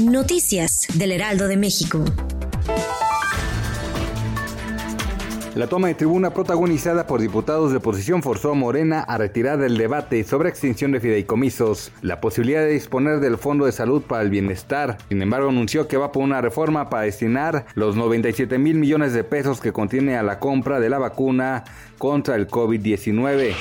Noticias del Heraldo de México. La toma de tribuna protagonizada por diputados de oposición forzó a Morena a retirar del debate sobre extinción de fideicomisos, la posibilidad de disponer del Fondo de Salud para el Bienestar. Sin embargo, anunció que va por una reforma para destinar los 97 mil millones de pesos que contiene a la compra de la vacuna contra el COVID-19.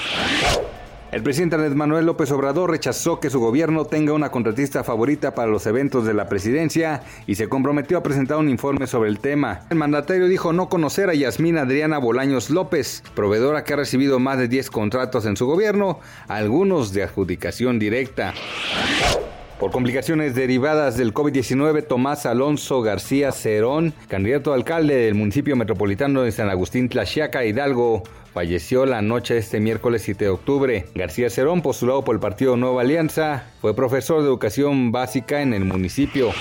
El presidente Andrés Manuel López Obrador rechazó que su gobierno tenga una contratista favorita para los eventos de la presidencia y se comprometió a presentar un informe sobre el tema. El mandatario dijo no conocer a Yasmín Adriana Bolaños López, proveedora que ha recibido más de 10 contratos en su gobierno, algunos de adjudicación directa. Por complicaciones derivadas del COVID-19, Tomás Alonso García Cerón, candidato a alcalde del municipio metropolitano de San Agustín Tlaxiaca, Hidalgo, falleció la noche de este miércoles 7 de octubre. García Cerón, postulado por el partido Nueva Alianza, fue profesor de educación básica en el municipio.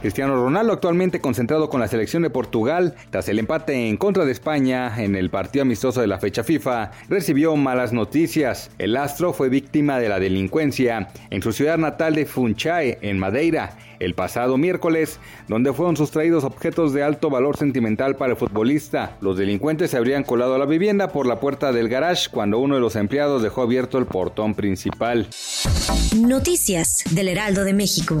Cristiano Ronaldo, actualmente concentrado con la selección de Portugal, tras el empate en contra de España en el partido amistoso de la fecha FIFA, recibió malas noticias. El astro fue víctima de la delincuencia en su ciudad natal de Funchal, en Madeira, el pasado miércoles, donde fueron sustraídos objetos de alto valor sentimental para el futbolista. Los delincuentes se habrían colado a la vivienda por la puerta del garage cuando uno de los empleados dejó abierto el portón principal. Noticias del Heraldo de México.